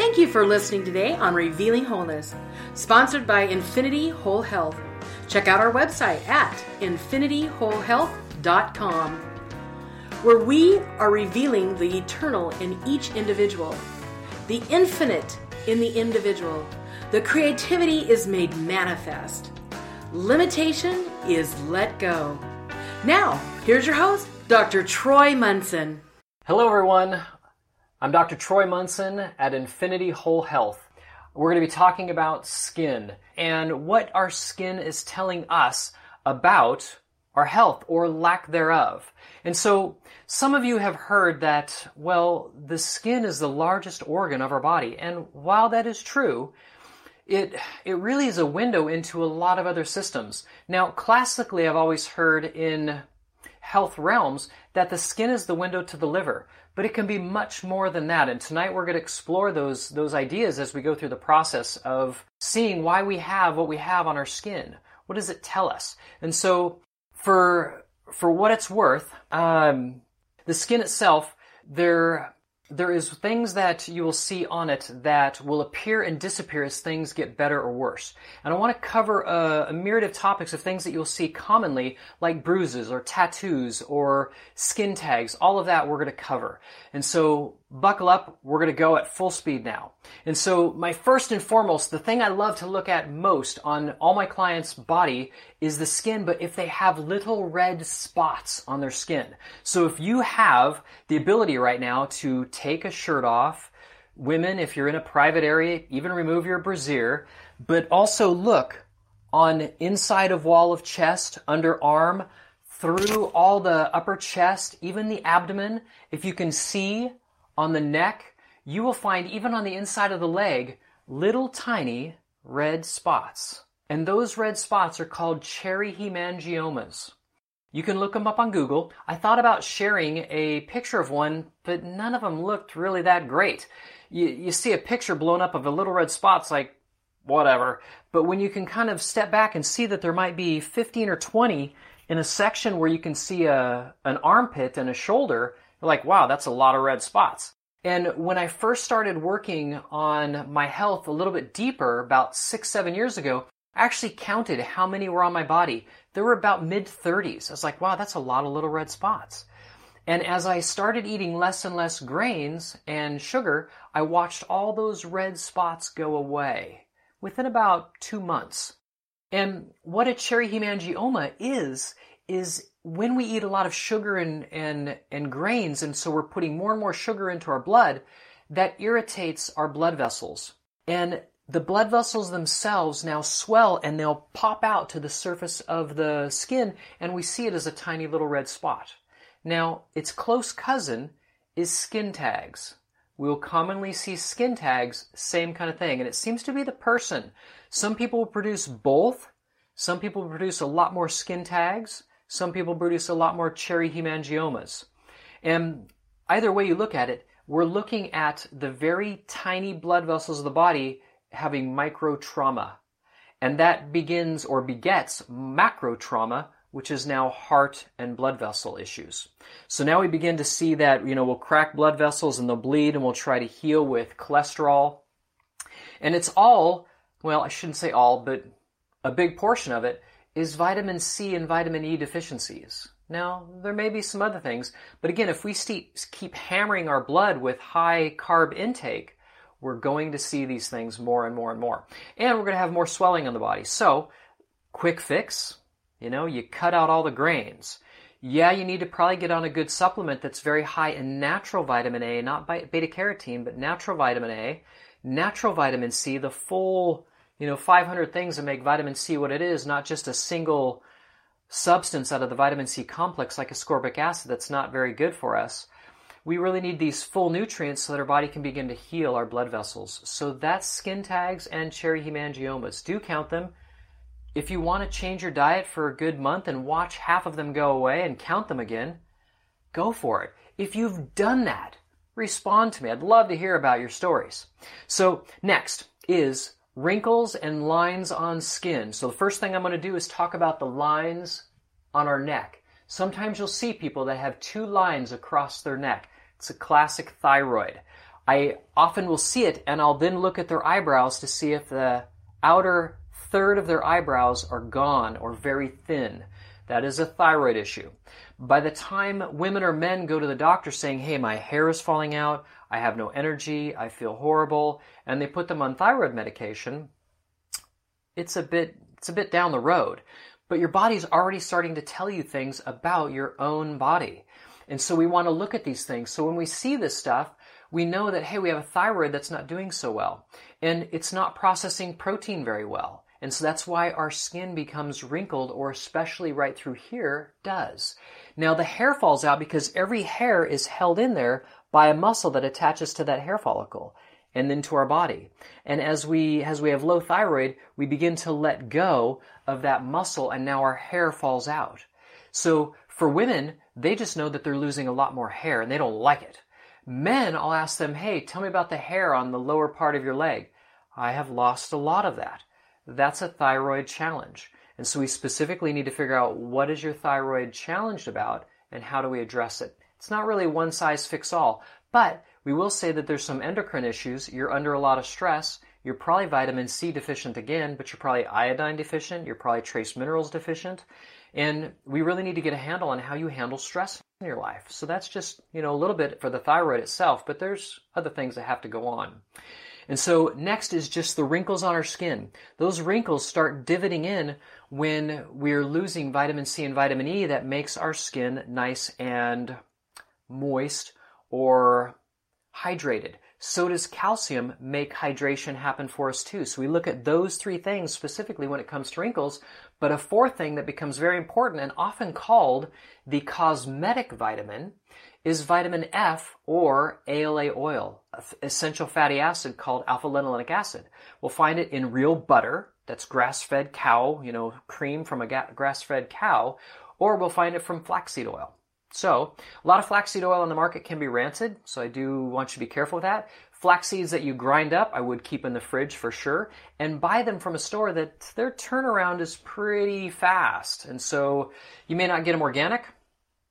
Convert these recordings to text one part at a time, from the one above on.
Thank you for listening today on Revealing Wholeness, sponsored by Infinity Whole Health. Check out our website at infinityWholeHealth.com, where we are revealing the eternal in each individual, the infinite in the individual. The creativity is made manifest. Limitation is let go. Now, here's your host, Dr. Troy Munson. Hello, everyone. I'm Dr. Troy Munson at Infinity Whole Health. We're going to be talking about skin and what our skin is telling us about our health or lack thereof. And so some of you have heard that, well, the skin is the largest organ of our body. And while that is true, it, it really is a window into a lot of other systems. Now, classically, I've always heard in health realms that the skin is the window to the liver but it can be much more than that. And tonight we're going to explore those, those ideas as we go through the process of seeing why we have what we have on our skin. What does it tell us? And so for, for what it's worth, um, the skin itself, there, there is things that you will see on it that will appear and disappear as things get better or worse. And I want to cover a, a, myriad of topics of things that you'll see commonly, like bruises or tattoos or skin tags. All of that we're going to cover. And so buckle up. We're going to go at full speed now. And so my first and foremost, the thing I love to look at most on all my clients' body is the skin, but if they have little red spots on their skin. So if you have the ability right now to take a shirt off, women, if you're in a private area, even remove your brassiere, but also look on inside of wall of chest, under arm, through all the upper chest, even the abdomen, if you can see on the neck, you will find even on the inside of the leg, little tiny red spots. And those red spots are called cherry hemangiomas. You can look them up on Google. I thought about sharing a picture of one, but none of them looked really that great. You, you see a picture blown up of a little red spots like, whatever. But when you can kind of step back and see that there might be 15 or 20 in a section where you can see a, an armpit and a shoulder, like, wow, that's a lot of red spots. And when I first started working on my health a little bit deeper, about six, seven years ago, I actually counted how many were on my body. There were about mid 30s. I was like, wow, that's a lot of little red spots. And as I started eating less and less grains and sugar, I watched all those red spots go away within about two months. And what a cherry hemangioma is, is when we eat a lot of sugar and, and, and grains, and so we're putting more and more sugar into our blood, that irritates our blood vessels. And the blood vessels themselves now swell and they'll pop out to the surface of the skin, and we see it as a tiny little red spot. Now, its close cousin is skin tags. We'll commonly see skin tags, same kind of thing, and it seems to be the person. Some people produce both. Some people produce a lot more skin tags. Some people produce a lot more cherry hemangiomas. And either way you look at it, we're looking at the very tiny blood vessels of the body having micro trauma. And that begins or begets macro trauma, which is now heart and blood vessel issues. So now we begin to see that, you know, we'll crack blood vessels and they'll bleed and we'll try to heal with cholesterol. And it's all, well, I shouldn't say all, but a big portion of it is vitamin C and vitamin E deficiencies. Now, there may be some other things, but again, if we keep hammering our blood with high carb intake, we're going to see these things more and more and more. And we're going to have more swelling in the body. So, quick fix, you know, you cut out all the grains. Yeah, you need to probably get on a good supplement that's very high in natural vitamin A, not beta carotene, but natural vitamin A, natural vitamin C, the full, you know, 500 things that make vitamin C what it is, not just a single substance out of the vitamin C complex like ascorbic acid that's not very good for us. We really need these full nutrients so that our body can begin to heal our blood vessels. So that's skin tags and cherry hemangiomas. Do count them. If you want to change your diet for a good month and watch half of them go away and count them again, go for it. If you've done that, respond to me. I'd love to hear about your stories. So next is wrinkles and lines on skin. So the first thing I'm going to do is talk about the lines on our neck. Sometimes you'll see people that have two lines across their neck. It's a classic thyroid. I often will see it and I'll then look at their eyebrows to see if the outer third of their eyebrows are gone or very thin. That is a thyroid issue. By the time women or men go to the doctor saying, hey, my hair is falling out, I have no energy, I feel horrible, and they put them on thyroid medication, it's a bit it's a bit down the road. But your body's already starting to tell you things about your own body. And so we want to look at these things. So when we see this stuff, we know that, hey, we have a thyroid that's not doing so well. And it's not processing protein very well. And so that's why our skin becomes wrinkled or especially right through here does. Now the hair falls out because every hair is held in there by a muscle that attaches to that hair follicle and then to our body. And as we, as we have low thyroid, we begin to let go of that muscle and now our hair falls out. So for women, they just know that they're losing a lot more hair and they don't like it. Men, I'll ask them, hey, tell me about the hair on the lower part of your leg. I have lost a lot of that. That's a thyroid challenge. And so we specifically need to figure out what is your thyroid challenged about and how do we address it. It's not really one size fits all, but we will say that there's some endocrine issues. You're under a lot of stress. You're probably vitamin C deficient again, but you're probably iodine deficient. You're probably trace minerals deficient. And we really need to get a handle on how you handle stress in your life. So that's just, you know, a little bit for the thyroid itself, but there's other things that have to go on. And so next is just the wrinkles on our skin. Those wrinkles start divoting in when we're losing vitamin C and vitamin E that makes our skin nice and moist or hydrated. So does calcium make hydration happen for us too. So we look at those three things specifically when it comes to wrinkles. But a fourth thing that becomes very important and often called the cosmetic vitamin is vitamin F or ALA oil, essential fatty acid called alpha linolenic acid. We'll find it in real butter, that's grass-fed cow, you know, cream from a grass-fed cow, or we'll find it from flaxseed oil. So, a lot of flaxseed oil on the market can be rancid, so I do want you to be careful with that. Flax seeds that you grind up, I would keep in the fridge for sure, and buy them from a store that their turnaround is pretty fast. And so, you may not get them organic,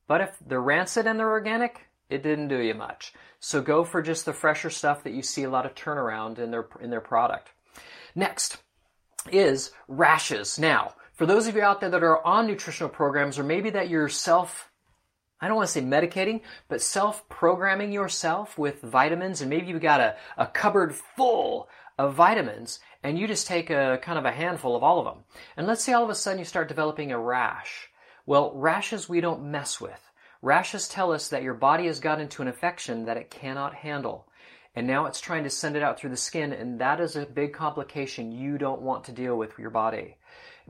but if they're rancid and they're organic, it didn't do you much. So go for just the fresher stuff that you see a lot of turnaround in their in their product. Next is rashes. Now, for those of you out there that are on nutritional programs or maybe that you're self I don't want to say medicating, but self-programming yourself with vitamins and maybe you've got a, a cupboard full of vitamins and you just take a kind of a handful of all of them. And let's say all of a sudden you start developing a rash. Well, rashes we don't mess with. Rashes tell us that your body has got into an infection that it cannot handle. And now it's trying to send it out through the skin, and that is a big complication you don't want to deal with your body.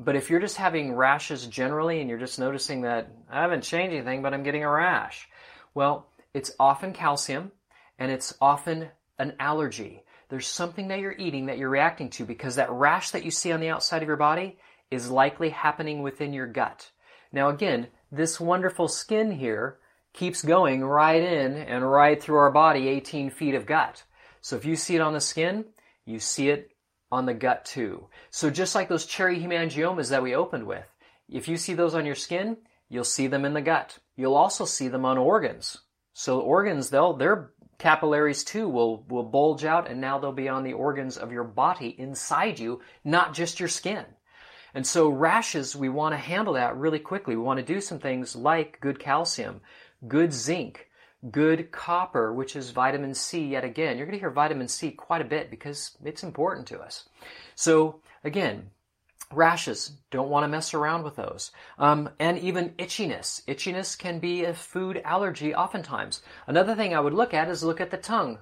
But if you're just having rashes generally and you're just noticing that I haven't changed anything, but I'm getting a rash, well, it's often calcium and it's often an allergy. There's something that you're eating that you're reacting to because that rash that you see on the outside of your body is likely happening within your gut. Now again, this wonderful skin here keeps going right in and right through our body, 18 feet of gut. So if you see it on the skin, you see it on the gut too. So just like those cherry hemangiomas that we opened with, if you see those on your skin, you'll see them in the gut. You'll also see them on organs. So organs, they'll, their capillaries too will, will bulge out and now they'll be on the organs of your body inside you, not just your skin. And so rashes, we want to handle that really quickly. We want to do some things like good calcium, good zinc, good copper, which is vitamin C yet again. You're going to hear vitamin C quite a bit because it's important to us. So again, rashes, don't want to mess around with those. Um, and even itchiness. Itchiness can be a food allergy oftentimes. Another thing I would look at is look at the tongue.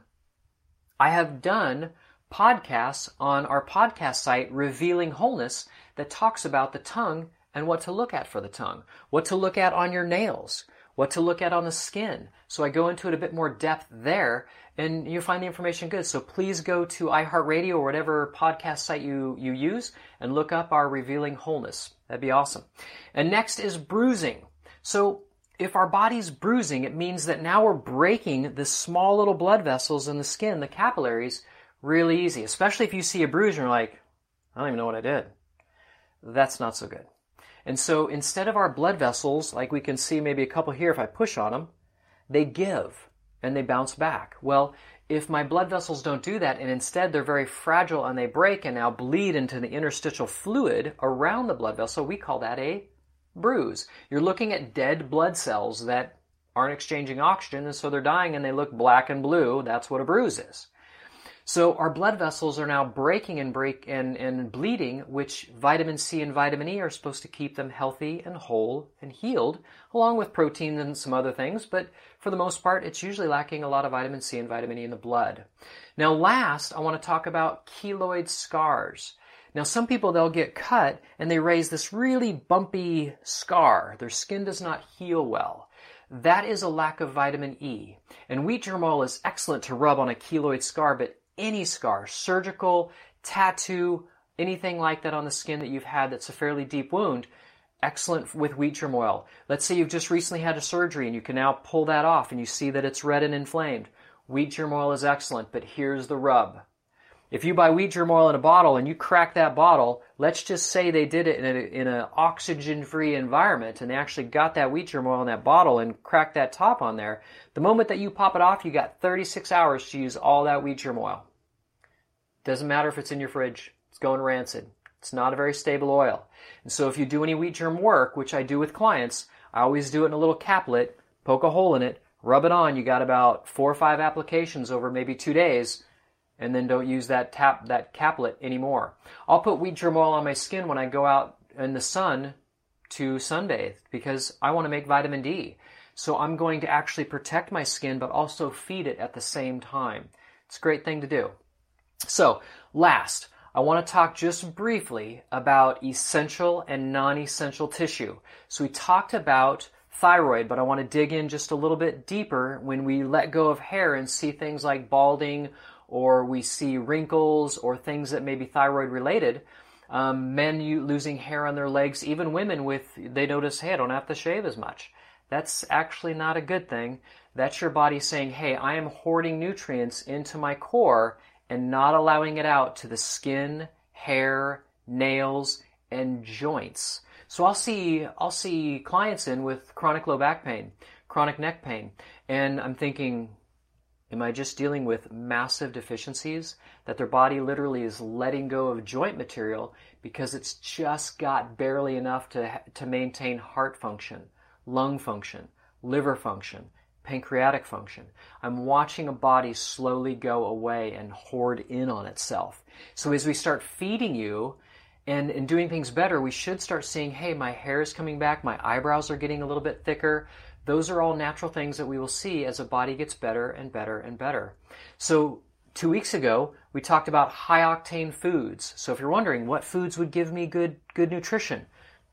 I have done podcasts on our podcast site, Revealing Wholeness, that talks about the tongue and what to look at for the tongue, what to look at on your nails, what to look at on the skin. So I go into it a bit more depth there and you find the information good. So please go to iHeartRadio or whatever podcast site you, you use and look up our Revealing Wholeness. That'd be awesome. And next is bruising. So if our body's bruising, it means that now we're breaking the small little blood vessels in the skin, the capillaries, really easy. Especially if you see a bruise and you're like, I don't even know what I did. That's not so good. And so instead of our blood vessels, like we can see maybe a couple here if I push on them, they give and they bounce back. Well, if my blood vessels don't do that and instead they're very fragile and they break and now bleed into the interstitial fluid around the blood vessel, we call that a bruise. You're looking at dead blood cells that aren't exchanging oxygen and so they're dying and they look black and blue. That's what a bruise is. So our blood vessels are now breaking and break and, and bleeding, which vitamin C and vitamin E are supposed to keep them healthy and whole and healed, along with protein and some other things. But for the most part, it's usually lacking a lot of vitamin C and vitamin E in the blood. Now, last, I want to talk about keloid scars. Now, some people, they'll get cut and they raise this really bumpy scar. Their skin does not heal well. That is a lack of vitamin E. And wheat germ oil is excellent to rub on a keloid scar, but any scar, surgical, tattoo, anything like that on the skin that you've had that's a fairly deep wound, excellent with wheat germ oil. Let's say you've just recently had a surgery and you can now pull that off and you see that it's red and inflamed. Wheat germ oil is excellent, but here's the rub. If you buy wheat germ oil in a bottle and you crack that bottle, let's just say they did it in, an oxygen-free environment and they actually got that wheat germ oil in that bottle and cracked that top on there. The moment that you pop it off, you got 36 hours to use all that wheat germ oil. Doesn't matter if it's in your fridge. It's going rancid. It's not a very stable oil. And so if you do any wheat germ work, which I do with clients, I always do it in a little caplet, poke a hole in it, rub it on. You got about four or five applications over maybe two days, and then don't use that tap that caplet anymore. I'll put wheat germ oil on my skin when I go out in the sun to sunbathe because I want to make vitamin D. So I'm going to actually protect my skin but also feed it at the same time. It's a great thing to do. So, last, I want to talk just briefly about essential and non-essential tissue. So we talked about thyroid, but I want to dig in just a little bit deeper when we let go of hair and see things like balding or we see wrinkles or things that may be thyroid related. Um, men losing hair on their legs, even women with, they notice, hey, I don't have to shave as much. That's actually not a good thing. That's your body saying, hey, I am hoarding nutrients into my core and not allowing it out to the skin, hair, nails, and joints. So I'll see I'll see clients in with chronic low back pain, chronic neck pain, and I'm thinking am I just dealing with massive deficiencies that their body literally is letting go of joint material because it's just got barely enough to to maintain heart function, lung function, liver function, pancreatic function. I'm watching a body slowly go away and hoard in on itself. So as we start feeding you and, and doing things better, we should start seeing, hey, my hair is coming back, my eyebrows are getting a little bit thicker. Those are all natural things that we will see as a body gets better and better and better. So two weeks ago, we talked about high octane foods. So if you're wondering what foods would give me good, good nutrition,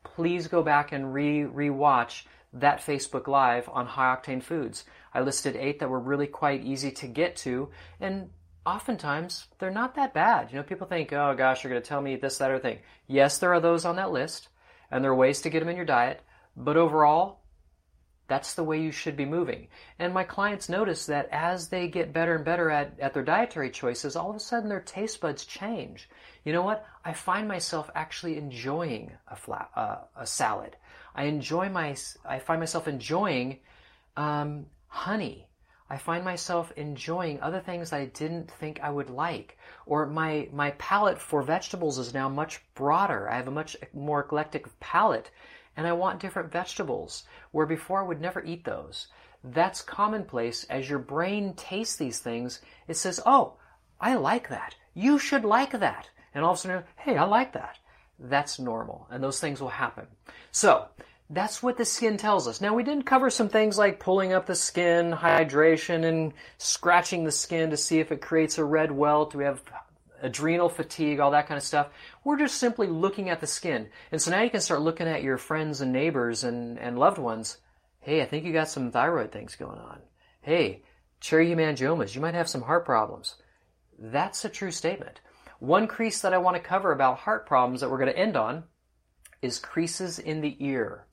please go back and re, re-watch that Facebook Live on high octane foods. I listed eight that were really quite easy to get to, and oftentimes they're not that bad. You know, people think, oh gosh, you're going to tell me this, that, or thing. Yes, there are those on that list, and there are ways to get them in your diet, but overall, that's the way you should be moving. And my clients notice that as they get better and better at, at their dietary choices, all of a sudden their taste buds change. You know what? I find myself actually enjoying a, flat, uh, a salad. I enjoy my, I find myself enjoying um, honey. I find myself enjoying other things I didn't think I would like. Or my, my palate for vegetables is now much broader. I have a much more eclectic palate and I want different vegetables where before I would never eat those. That's commonplace as your brain tastes these things. It says, oh, I like that. You should like that. And all of a sudden, hey, I like that. That's normal and those things will happen. So, that's what the skin tells us. Now, we didn't cover some things like pulling up the skin, hydration, and scratching the skin to see if it creates a red welt. We have adrenal fatigue, all that kind of stuff. We're just simply looking at the skin. And so now you can start looking at your friends and neighbors and, and loved ones. Hey, I think you got some thyroid things going on. Hey, cherry hemangiomas, you might have some heart problems. That's a true statement. One crease that I want to cover about heart problems that we're going to end on is creases in the ear.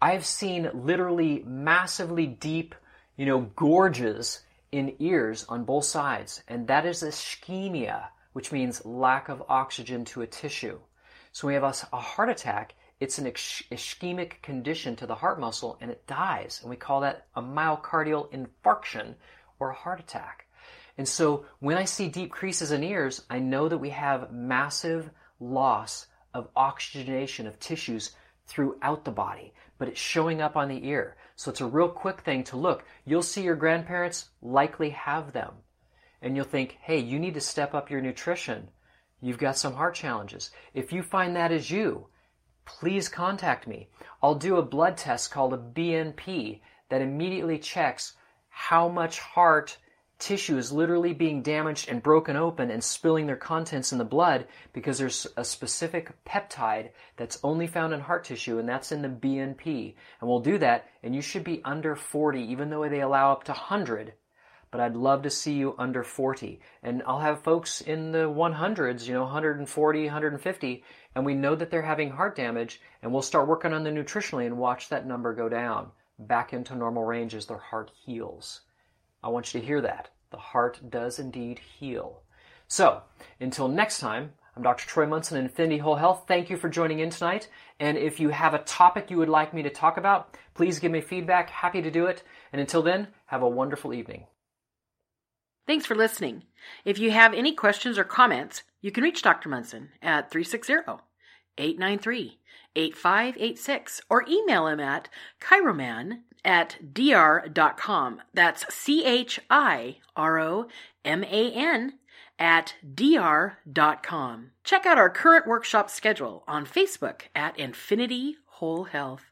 I've seen literally massively deep, you know, gorges in ears on both sides, and that is ischemia, which means lack of oxygen to a tissue. So when we have a, heart attack, it's an ischemic condition to the heart muscle and it dies. And we call that a myocardial infarction or a heart attack. And so when I see deep creases in ears, I know that we have massive loss of oxygenation of tissues throughout the body, but it's showing up on the ear. So it's a real quick thing to look. You'll see your grandparents likely have them. And you'll think, hey, you need to step up your nutrition. You've got some heart challenges. If you find that is you, please contact me. I'll do a blood test called a BNP that immediately checks how much heart tissue is literally being damaged and broken open and spilling their contents in the blood because there's a specific peptide that's only found in heart tissue and that's in the BNP. And we'll do that and you should be under 40 even though they allow up to 100. But I'd love to see you under 40. And I'll have folks in the 100s, you know, 140, 150, and we know that they're having heart damage and we'll start working on them nutritionally and watch that number go down back into normal range as their heart heals. I want you to hear that. The heart does indeed heal. So, until next time, I'm Dr. Troy Munson in Infinity Whole Health. Thank you for joining in tonight. And if you have a topic you would like me to talk about, please give me feedback. Happy to do it. And until then, have a wonderful evening. Thanks for listening. If you have any questions or comments, you can reach Dr. Munson at 360 893 8586 or email him at chiroman at dr.com. That's C H I R O M A N at dr.com. Check out our current workshop schedule on Facebook at Infinity Whole Health.